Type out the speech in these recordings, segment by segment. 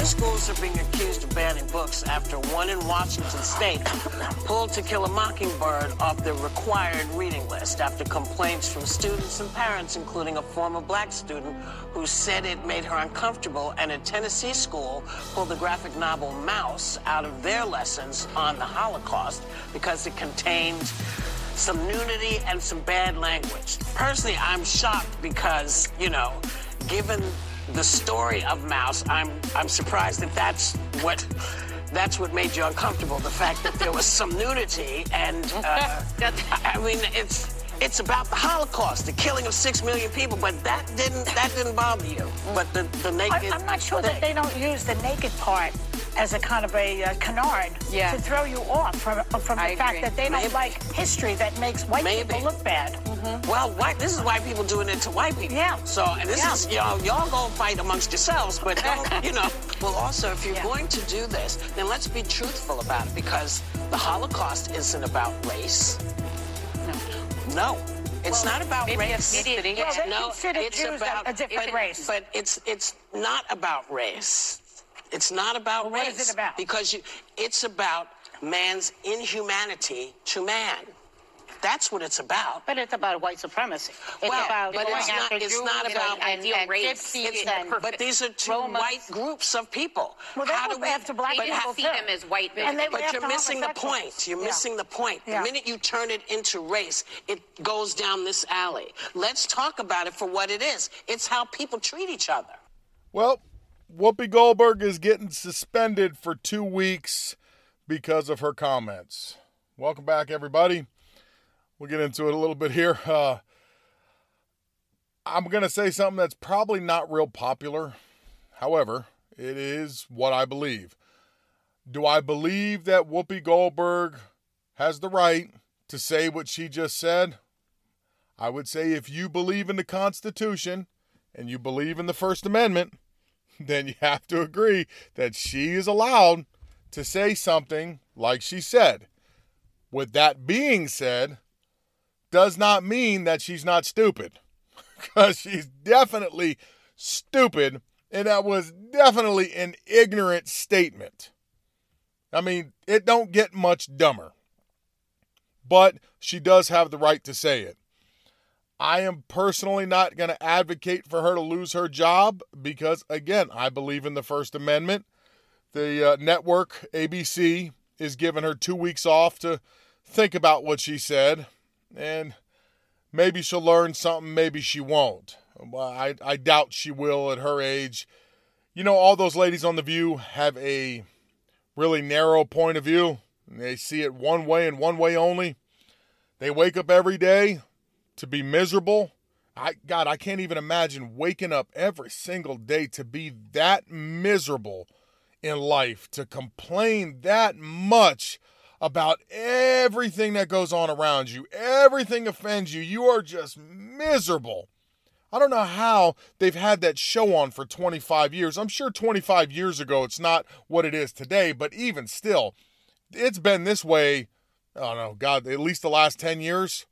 two schools are being accused of banning books after one in Washington state pulled To Kill a Mockingbird off the required reading list after complaints from students and parents, including a former black student who said it made her uncomfortable, and a Tennessee school pulled the graphic novel Maus out of their lessons on the Holocaust because it contained some nudity and some bad language. Personally, I'm shocked because, you know, given the story of Maus, I'm I'm surprised that that's what that's what made you uncomfortable. The fact that there was some nudity and uh, I I mean it's it's about the Holocaust, the killing of six million people, but that didn't that didn't bother you. But the the naked. I, I'm not sure that they don't use the naked part as a kind of a uh, canard Yeah. to throw you off from, from the I fact agree. that they don't Maybe. like history that makes white Maybe. people look bad. Well, white, this is white people doing it to white people. Yeah. So, and this Yeah. is, you know, y'all go fight amongst yourselves, but don't, you know. Well, also, if you're Yeah. going to do this, then let's be truthful about it because the Holocaust isn't about race. No. It's not about maybe race. ethnicity. Well, they no, it's Jews about a different but, race. But it's it's not about race. It's not about Well, what race. is it about? Because you, it's about man's inhumanity to man. That's what it's about. But it's about white supremacy. It's Well, about but going it's not- after it's Jews not about and, ideal and race. It's- and but these are two Romans. white groups of people. Well, they How go do we after black but people just see them as white And they men. but you're missing the point. You're Yeah. missing the point. Yeah. The minute you turn it into race, it goes down this alley. Let's talk about it for what it is. It's how people treat each other. Well, Whoopi Goldberg is getting suspended for two weeks because of her comments. Welcome back, everybody. We'll get into it a little bit here. Uh, I'm going to say something that's probably not real popular. However, it is what I believe. Do I believe that Whoopi Goldberg has the right to say what she just said? I would say if you believe in the Constitution and you believe in the First Amendment, then you have to agree that she is allowed to say something like she said. With that being said, does not mean that she's not stupid. Because she's definitely stupid, and that was definitely an ignorant statement. I mean, it don't get much dumber. But she does have the right to say it. I am personally not going to advocate for her to lose her job because, again, I believe in the First Amendment. The uh, network, ABC, is giving her two weeks off to think about what she said, and maybe she'll learn something, maybe she won't. I, I doubt she will at her age. You know, all those ladies on The View have a really narrow point of view, they see it one way and one way only. They wake up every day to be miserable. I God, I can't even imagine waking up every single day to be that miserable in life, to complain that much about everything that goes on around you. Everything offends you. You are just miserable. I don't know how they've had that show on for 25 years. I'm sure 25 years ago it's not what it is today, but even still, it's been this way, I don't know, God, at least the last 10 years.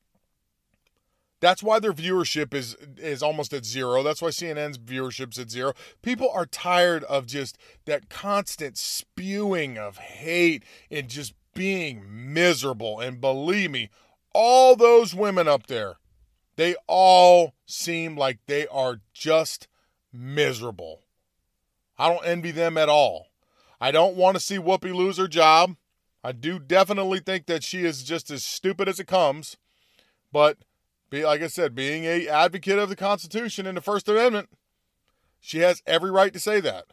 That's why their viewership is is almost at zero. That's why CNN's viewership's at zero. People are tired of just that constant spewing of hate and just being miserable. And believe me, all those women up there, they all seem like they are just miserable. I don't envy them at all. I don't want to see Whoopi lose her job. I do definitely think that she is just as stupid as it comes. But be like I said, being a advocate of the Constitution and the First Amendment, she has every right to say that.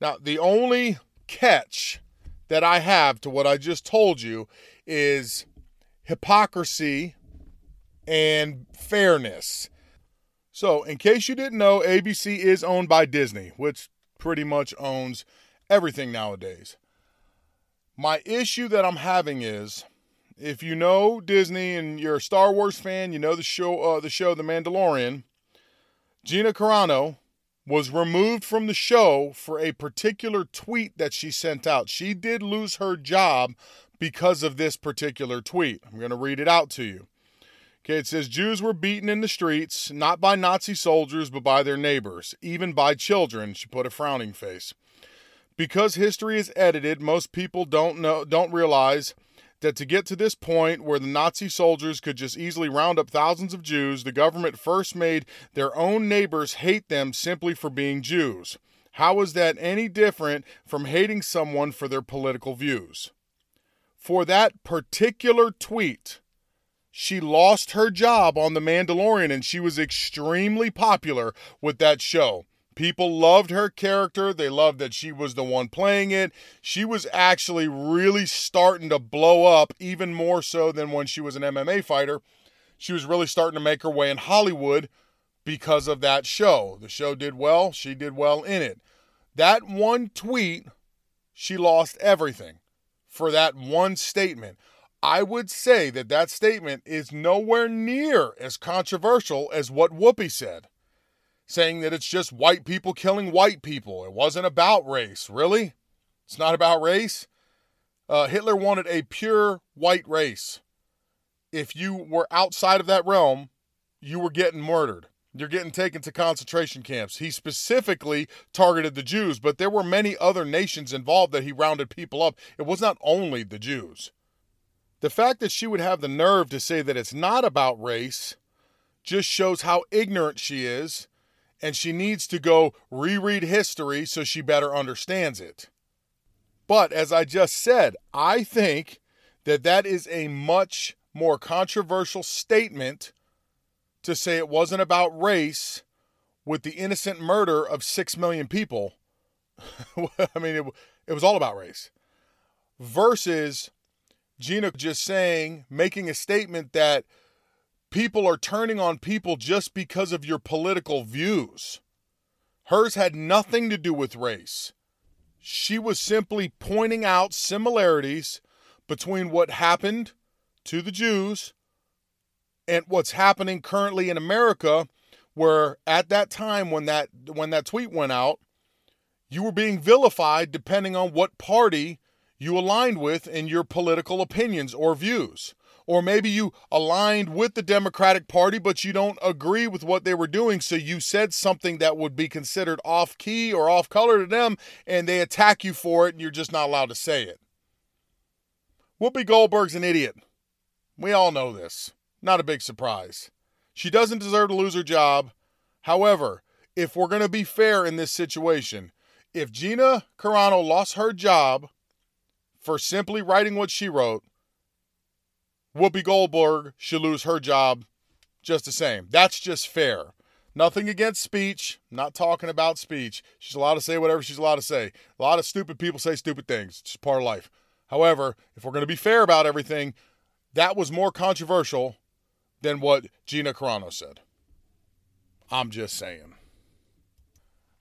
Now, the only catch that I have to what I just told you is hypocrisy and fairness. So, in case you didn't know, ABC is owned by Disney, which pretty much owns everything nowadays. My issue that I'm having is if you know Disney and you're a Star Wars fan, you know the show uh, the show The Mandalorian, Gina Carano was removed from the show for a particular tweet that she sent out. She did lose her job because of this particular tweet. I'm going to read it out to you. Okay, it says Jews were beaten in the streets, not by Nazi soldiers, but by their neighbors, even by children. She put a frowning face. Because history is edited, most people don't know don't realize that to get to this point where the Nazi soldiers could just easily round up thousands of Jews, the government first made their own neighbors hate them simply for being Jews. How is that any different from hating someone for their political views? For that particular tweet, she lost her job on The Mandalorian and she was extremely popular with that show. People loved her character. They loved that she was the one playing it. She was actually really starting to blow up, even more so than when she was an MMA fighter. She was really starting to make her way in Hollywood because of that show. The show did well, she did well in it. That one tweet, she lost everything for that one statement. I would say that that statement is nowhere near as controversial as what Whoopi said saying that it's just white people killing white people. It wasn't about race. Really? It's not about race? Uh, Hitler wanted a pure white race. If you were outside of that realm, you were getting murdered. You're getting taken to concentration camps. He specifically targeted the Jews, but there were many other nations involved that he rounded people up. It was not only the Jews. The fact that she would have the nerve to say that it's not about race just shows how ignorant she is and she needs to go reread history so she better understands it. But as I just said, I think that that is a much more controversial statement to say it wasn't about race with the innocent murder of 6 million people. I mean, it, it was all about race. Versus Gina just saying, making a statement that people are turning on people just because of your political views. Hers had nothing to do with race. She was simply pointing out similarities between what happened to the Jews and what's happening currently in America where at that time when that when that tweet went out you were being vilified depending on what party you aligned with in your political opinions or views or maybe you aligned with the Democratic Party, but you don't agree with what they were doing. So you said something that would be considered off key or off color to them, and they attack you for it, and you're just not allowed to say it. Whoopi Goldberg's an idiot. We all know this. Not a big surprise. She doesn't deserve to lose her job. However, if we're going to be fair in this situation, if Gina Carano lost her job for simply writing what she wrote, Whoopi Goldberg should lose her job just the same. That's just fair. Nothing against speech. not talking about speech. She's allowed to say whatever she's allowed to say. A lot of stupid people say stupid things. It's just part of life. However, if we're going to be fair about everything, that was more controversial than what Gina Carano said. I'm just saying.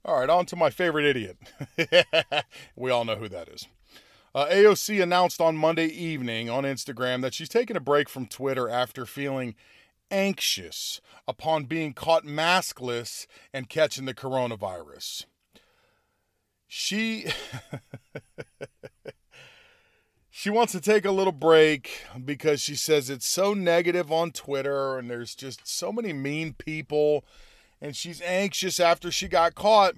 All right, on to my favorite idiot. we all know who that is. Uh, AOC announced on Monday evening on Instagram that she's taking a break from Twitter after feeling anxious upon being caught maskless and catching the coronavirus. She she wants to take a little break because she says it's so negative on Twitter and there's just so many mean people and she's anxious after she got caught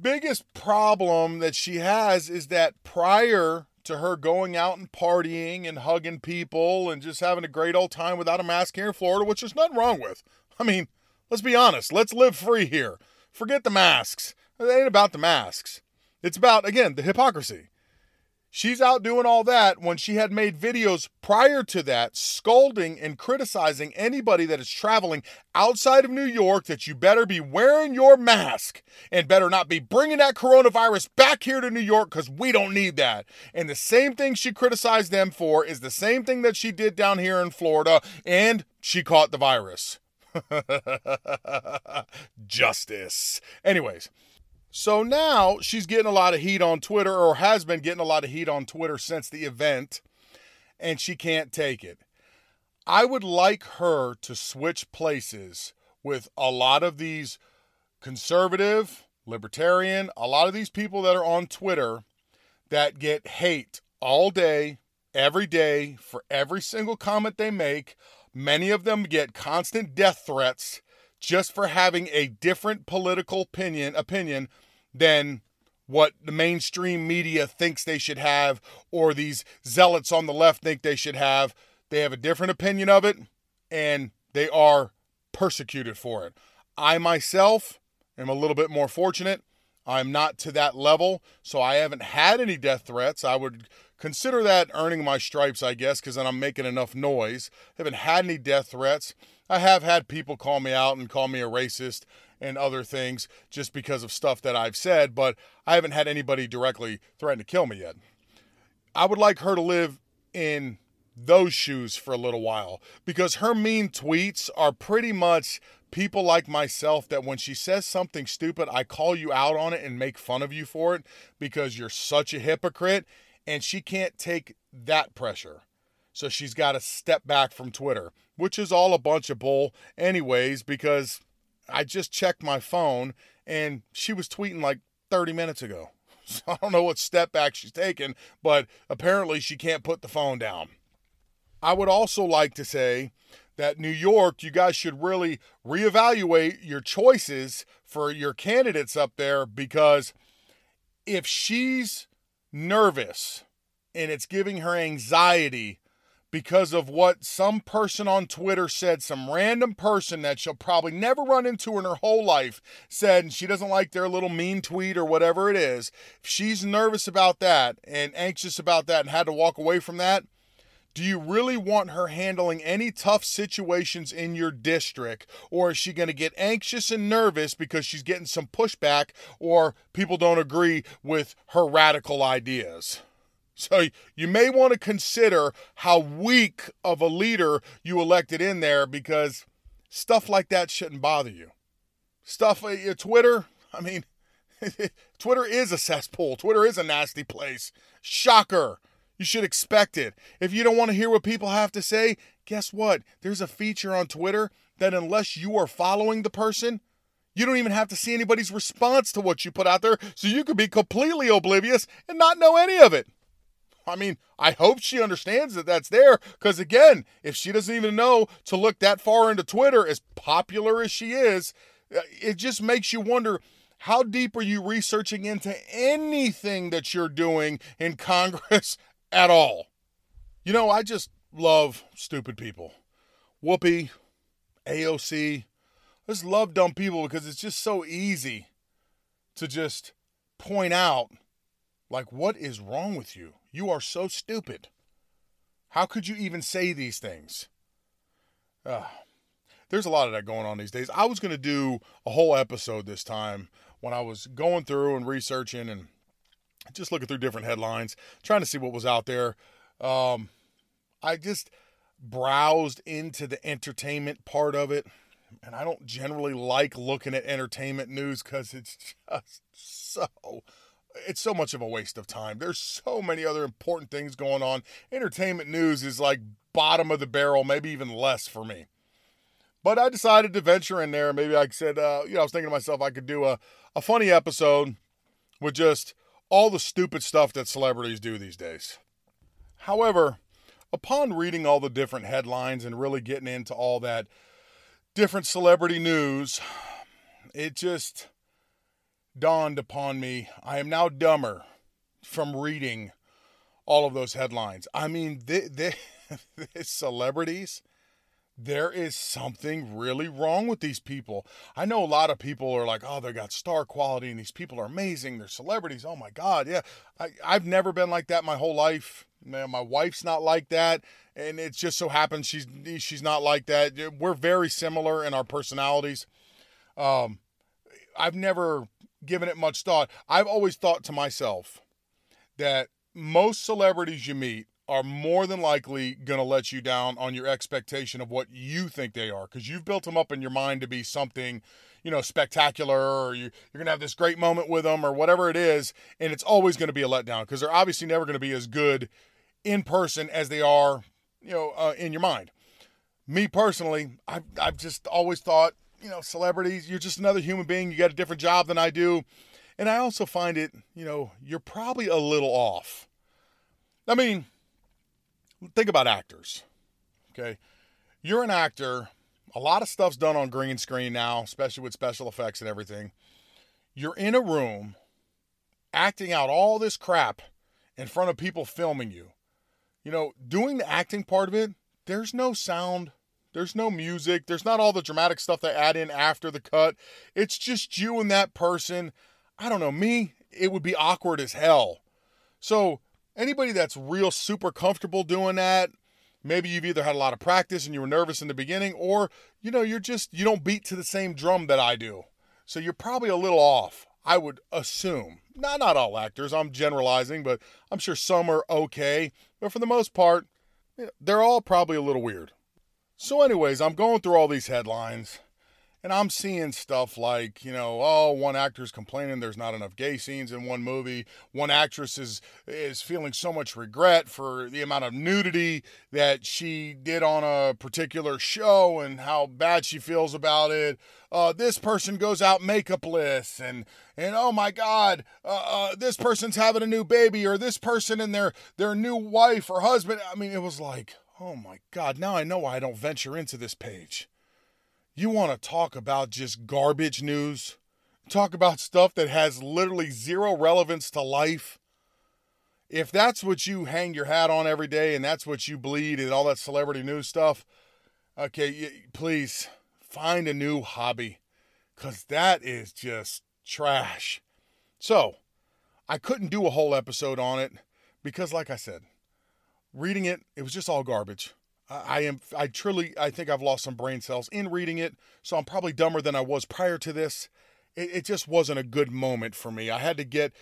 biggest problem that she has is that prior to her going out and partying and hugging people and just having a great old time without a mask here in Florida, which there's nothing wrong with. I mean, let's be honest. Let's live free here. Forget the masks. It ain't about the masks. It's about, again, the hypocrisy. She's out doing all that when she had made videos prior to that scolding and criticizing anybody that is traveling outside of New York that you better be wearing your mask and better not be bringing that coronavirus back here to New York because we don't need that. And the same thing she criticized them for is the same thing that she did down here in Florida, and she caught the virus. Justice. Anyways. So now she's getting a lot of heat on Twitter, or has been getting a lot of heat on Twitter since the event, and she can't take it. I would like her to switch places with a lot of these conservative, libertarian, a lot of these people that are on Twitter that get hate all day, every day, for every single comment they make. Many of them get constant death threats just for having a different political opinion opinion than what the mainstream media thinks they should have or these zealots on the left think they should have. They have a different opinion of it and they are persecuted for it. I myself am a little bit more fortunate. I'm not to that level, so I haven't had any death threats. I would consider that earning my stripes, I guess, because then I'm making enough noise. I haven't had any death threats. I have had people call me out and call me a racist and other things just because of stuff that I've said, but I haven't had anybody directly threaten to kill me yet. I would like her to live in those shoes for a little while because her mean tweets are pretty much people like myself that when she says something stupid, I call you out on it and make fun of you for it because you're such a hypocrite and she can't take that pressure. So she's got to step back from Twitter, which is all a bunch of bull, anyways, because I just checked my phone and she was tweeting like 30 minutes ago. So I don't know what step back she's taken, but apparently she can't put the phone down. I would also like to say that New York, you guys should really reevaluate your choices for your candidates up there because if she's nervous and it's giving her anxiety because of what some person on Twitter said, some random person that she'll probably never run into in her whole life said, and she doesn't like their little mean tweet or whatever it is. If she's nervous about that and anxious about that and had to walk away from that, do you really want her handling any tough situations in your district? Or is she going to get anxious and nervous because she's getting some pushback or people don't agree with her radical ideas? So you may want to consider how weak of a leader you elected in there because stuff like that shouldn't bother you. Stuff, uh, Twitter, I mean, Twitter is a cesspool. Twitter is a nasty place. Shocker. You should expect it. If you don't want to hear what people have to say, guess what? There's a feature on Twitter that unless you are following the person, you don't even have to see anybody's response to what you put out there, so you could be completely oblivious and not know any of it. I mean, I hope she understands that that's there because, again, if she doesn't even know to look that far into Twitter, as popular as she is, uh, it just makes you wonder how deep are you researching into anything that you're doing in Congress at all. You know, I just love stupid people. Whoopi, AOC. I just love dumb people because it's just so easy to just point out, like, what is wrong with you? You are so stupid. How could you even say these things? Uh, there's a lot of that going on these days. I was going to do a whole episode this time when I was going through and researching and just looking through different headlines, trying to see what was out there. Um, I just browsed into the entertainment part of it, and I don't generally like looking at entertainment news because it's just so it's so much of a waste of time. There's so many other important things going on. Entertainment news is like bottom of the barrel, maybe even less for me. But I decided to venture in there. Maybe I said, uh, you know, I was thinking to myself I could do a, a funny episode with just all the stupid stuff that celebrities do these days. However, upon reading all the different headlines and really getting into all that different celebrity news, it just dawned upon me I am now dumber from reading all of those headlines. I mean, the, celebrities there is something really wrong with these people. I know a lot of people are like, oh, they got star quality and these people are amazing. They're celebrities. Oh my God. Yeah. I, I've never been like that my whole life. Man, my wife's not like that. And it just so happens she's she's not like that. We're very similar in our personalities. Um, I've never given it much thought. I've always thought to myself that most celebrities you meet are more than likely going to let you down on your expectation of what you think they are because you've built them up in your mind to be something you know, spectacular or you, you're going to have this great moment with them or whatever it is. And it's always going to be a letdown because they're obviously never going to be as good in person as they are, you know, uh, in your mind. Me personally, I've, I've just always thought, you know, celebrities, you're just another human being. You got a different job than I do. And I also find it, you know, you're probably a little off. I mean, think about actors. Okay. You're an actor. A lot of stuff's done on green screen now, especially with special effects and everything. You're in a room acting out all this crap in front of people filming you. You know, doing the acting part of it, there's no sound, there's no music, there's not all the dramatic stuff they add in after the cut. It's just you and that person. I don't know, me, it would be awkward as hell. So, anybody that's real super comfortable doing that, maybe you've either had a lot of practice and you were nervous in the beginning, or, you know, you're just, you don't beat to the same drum that I do. So, you're probably a little off, I would assume. Not, not all actors, I'm generalizing, but I'm sure some are okay. But for the most part, they're all probably a little weird. So, anyways, I'm going through all these headlines and I'm seeing stuff like, you know, oh, one actor's complaining there's not enough gay scenes in one movie. One actress is is feeling so much regret for the amount of nudity that she did on a particular show and how bad she feels about it. Uh, this person goes out makeupless and and oh my God, uh, uh, this person's having a new baby or this person and their their new wife or husband. I mean, it was like, oh my God, now I know why I don't venture into this page. You want to talk about just garbage news? Talk about stuff that has literally zero relevance to life? If that's what you hang your hat on every day and that's what you bleed and all that celebrity news stuff, okay, please find a new hobby because that is just trash. So, I couldn't do a whole episode on it because, like I said, reading it, it was just all garbage. I am I truly I think I've lost some brain cells in reading it, so I'm probably dumber than I was prior to this. It, it just wasn't a good moment for me. I had to get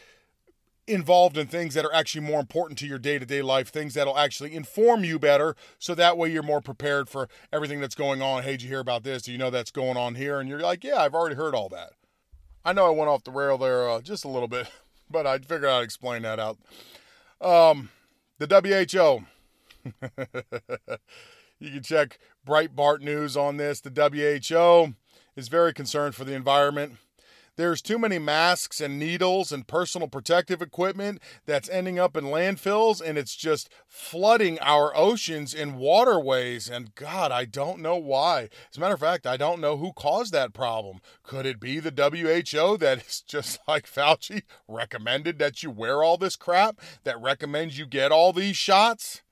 involved in things that are actually more important to your day-to-day life, things that'll actually inform you better so that way you're more prepared for everything that's going on. Hey, did you hear about this? Do you know that's going on here? And you're like, "Yeah, I've already heard all that." I know I went off the rail there uh, just a little bit, but I figured I'd explain that out. Um, the WHO you can check Breitbart News on this. The WHO is very concerned for the environment. There's too many masks and needles and personal protective equipment that's ending up in landfills and it's just flooding our oceans and waterways. And God, I don't know why. As a matter of fact, I don't know who caused that problem. Could it be the WHO that is just like Fauci recommended that you wear all this crap, that recommends you get all these shots?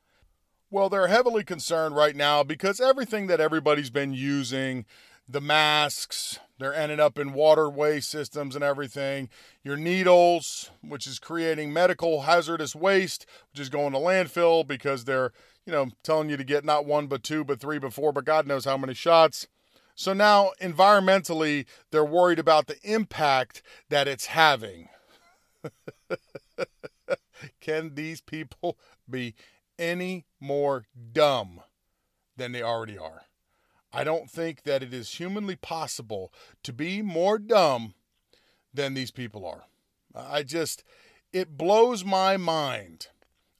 Well, they're heavily concerned right now because everything that everybody's been using, the masks, they're ending up in waterway systems and everything. Your needles, which is creating medical hazardous waste, which is going to landfill because they're, you know, telling you to get not one, but two, but three, but four, but God knows how many shots. So now, environmentally, they're worried about the impact that it's having. Can these people be any more dumb than they already are. I don't think that it is humanly possible to be more dumb than these people are. I just, it blows my mind.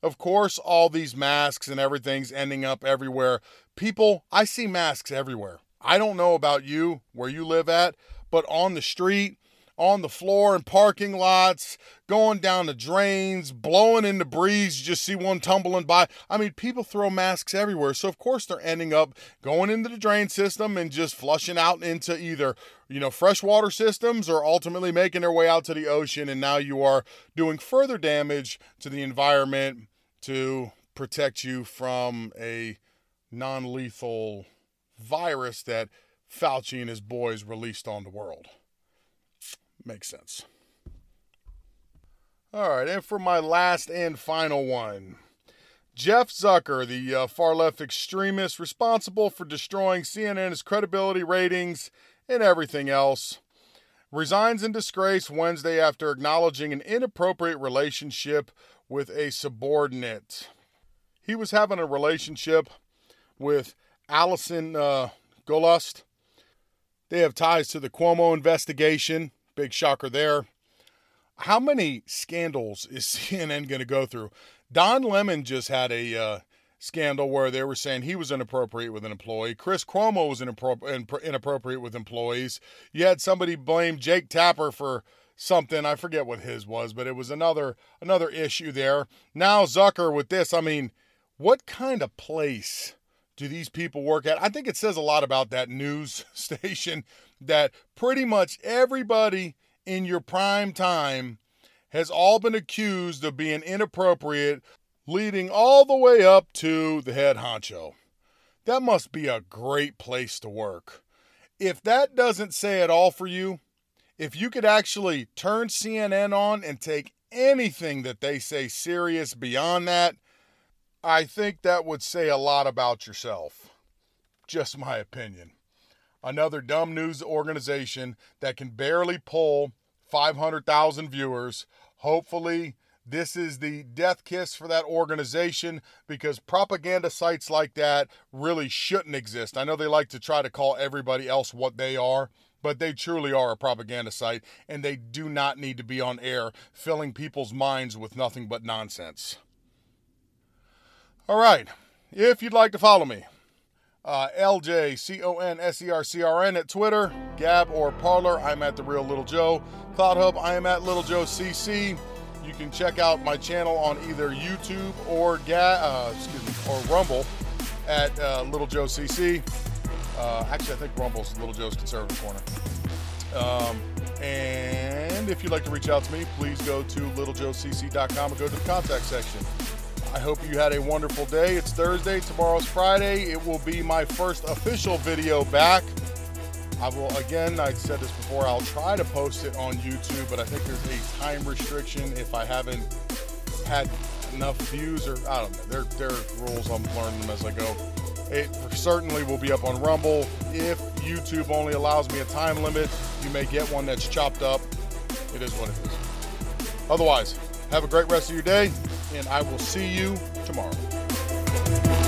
Of course, all these masks and everything's ending up everywhere. People, I see masks everywhere. I don't know about you, where you live at, but on the street, on the floor in parking lots, going down the drains, blowing in the breeze. You just see one tumbling by. I mean, people throw masks everywhere. So, of course, they're ending up going into the drain system and just flushing out into either, you know, freshwater systems or ultimately making their way out to the ocean. And now you are doing further damage to the environment to protect you from a non lethal virus that Fauci and his boys released on the world. Makes sense. All right, and for my last and final one Jeff Zucker, the uh, far left extremist responsible for destroying CNN's credibility ratings and everything else, resigns in disgrace Wednesday after acknowledging an inappropriate relationship with a subordinate. He was having a relationship with Allison uh, Gollust, They have ties to the Cuomo investigation. Big shocker there. How many scandals is CNN going to go through? Don Lemon just had a uh, scandal where they were saying he was inappropriate with an employee. Chris Cuomo was inappropriate with employees. You had somebody blame Jake Tapper for something I forget what his was, but it was another another issue there. Now Zucker with this, I mean, what kind of place do these people work at? I think it says a lot about that news station that pretty much everybody in your prime time has all been accused of being inappropriate leading all the way up to the head honcho. That must be a great place to work. If that doesn't say it all for you, if you could actually turn CNN on and take anything that they say serious beyond that, I think that would say a lot about yourself. Just my opinion. Another dumb news organization that can barely pull 500,000 viewers. Hopefully, this is the death kiss for that organization because propaganda sites like that really shouldn't exist. I know they like to try to call everybody else what they are, but they truly are a propaganda site and they do not need to be on air filling people's minds with nothing but nonsense. All right, if you'd like to follow me, uh, LJCONSERCRN at Twitter, Gab or Parler, I'm at The Real Little Joe. CloutHub, I am at Little Joe CC. You can check out my channel on either YouTube or Ga- uh, excuse me, or Rumble at uh, Little Joe CC. Uh, actually, I think Rumble's Little Joe's Conservative Corner. Um, and if you'd like to reach out to me, please go to littlejoecc.com and go to the contact section. I hope you had a wonderful day. It's Thursday, tomorrow's Friday. It will be my first official video back. I will, again, I said this before, I'll try to post it on YouTube, but I think there's a time restriction if I haven't had enough views or I don't know. There, there are rules. I'm learning them as I go. It certainly will be up on Rumble. If YouTube only allows me a time limit, you may get one that's chopped up. It is what it is. Otherwise, have a great rest of your day, and I will see you tomorrow.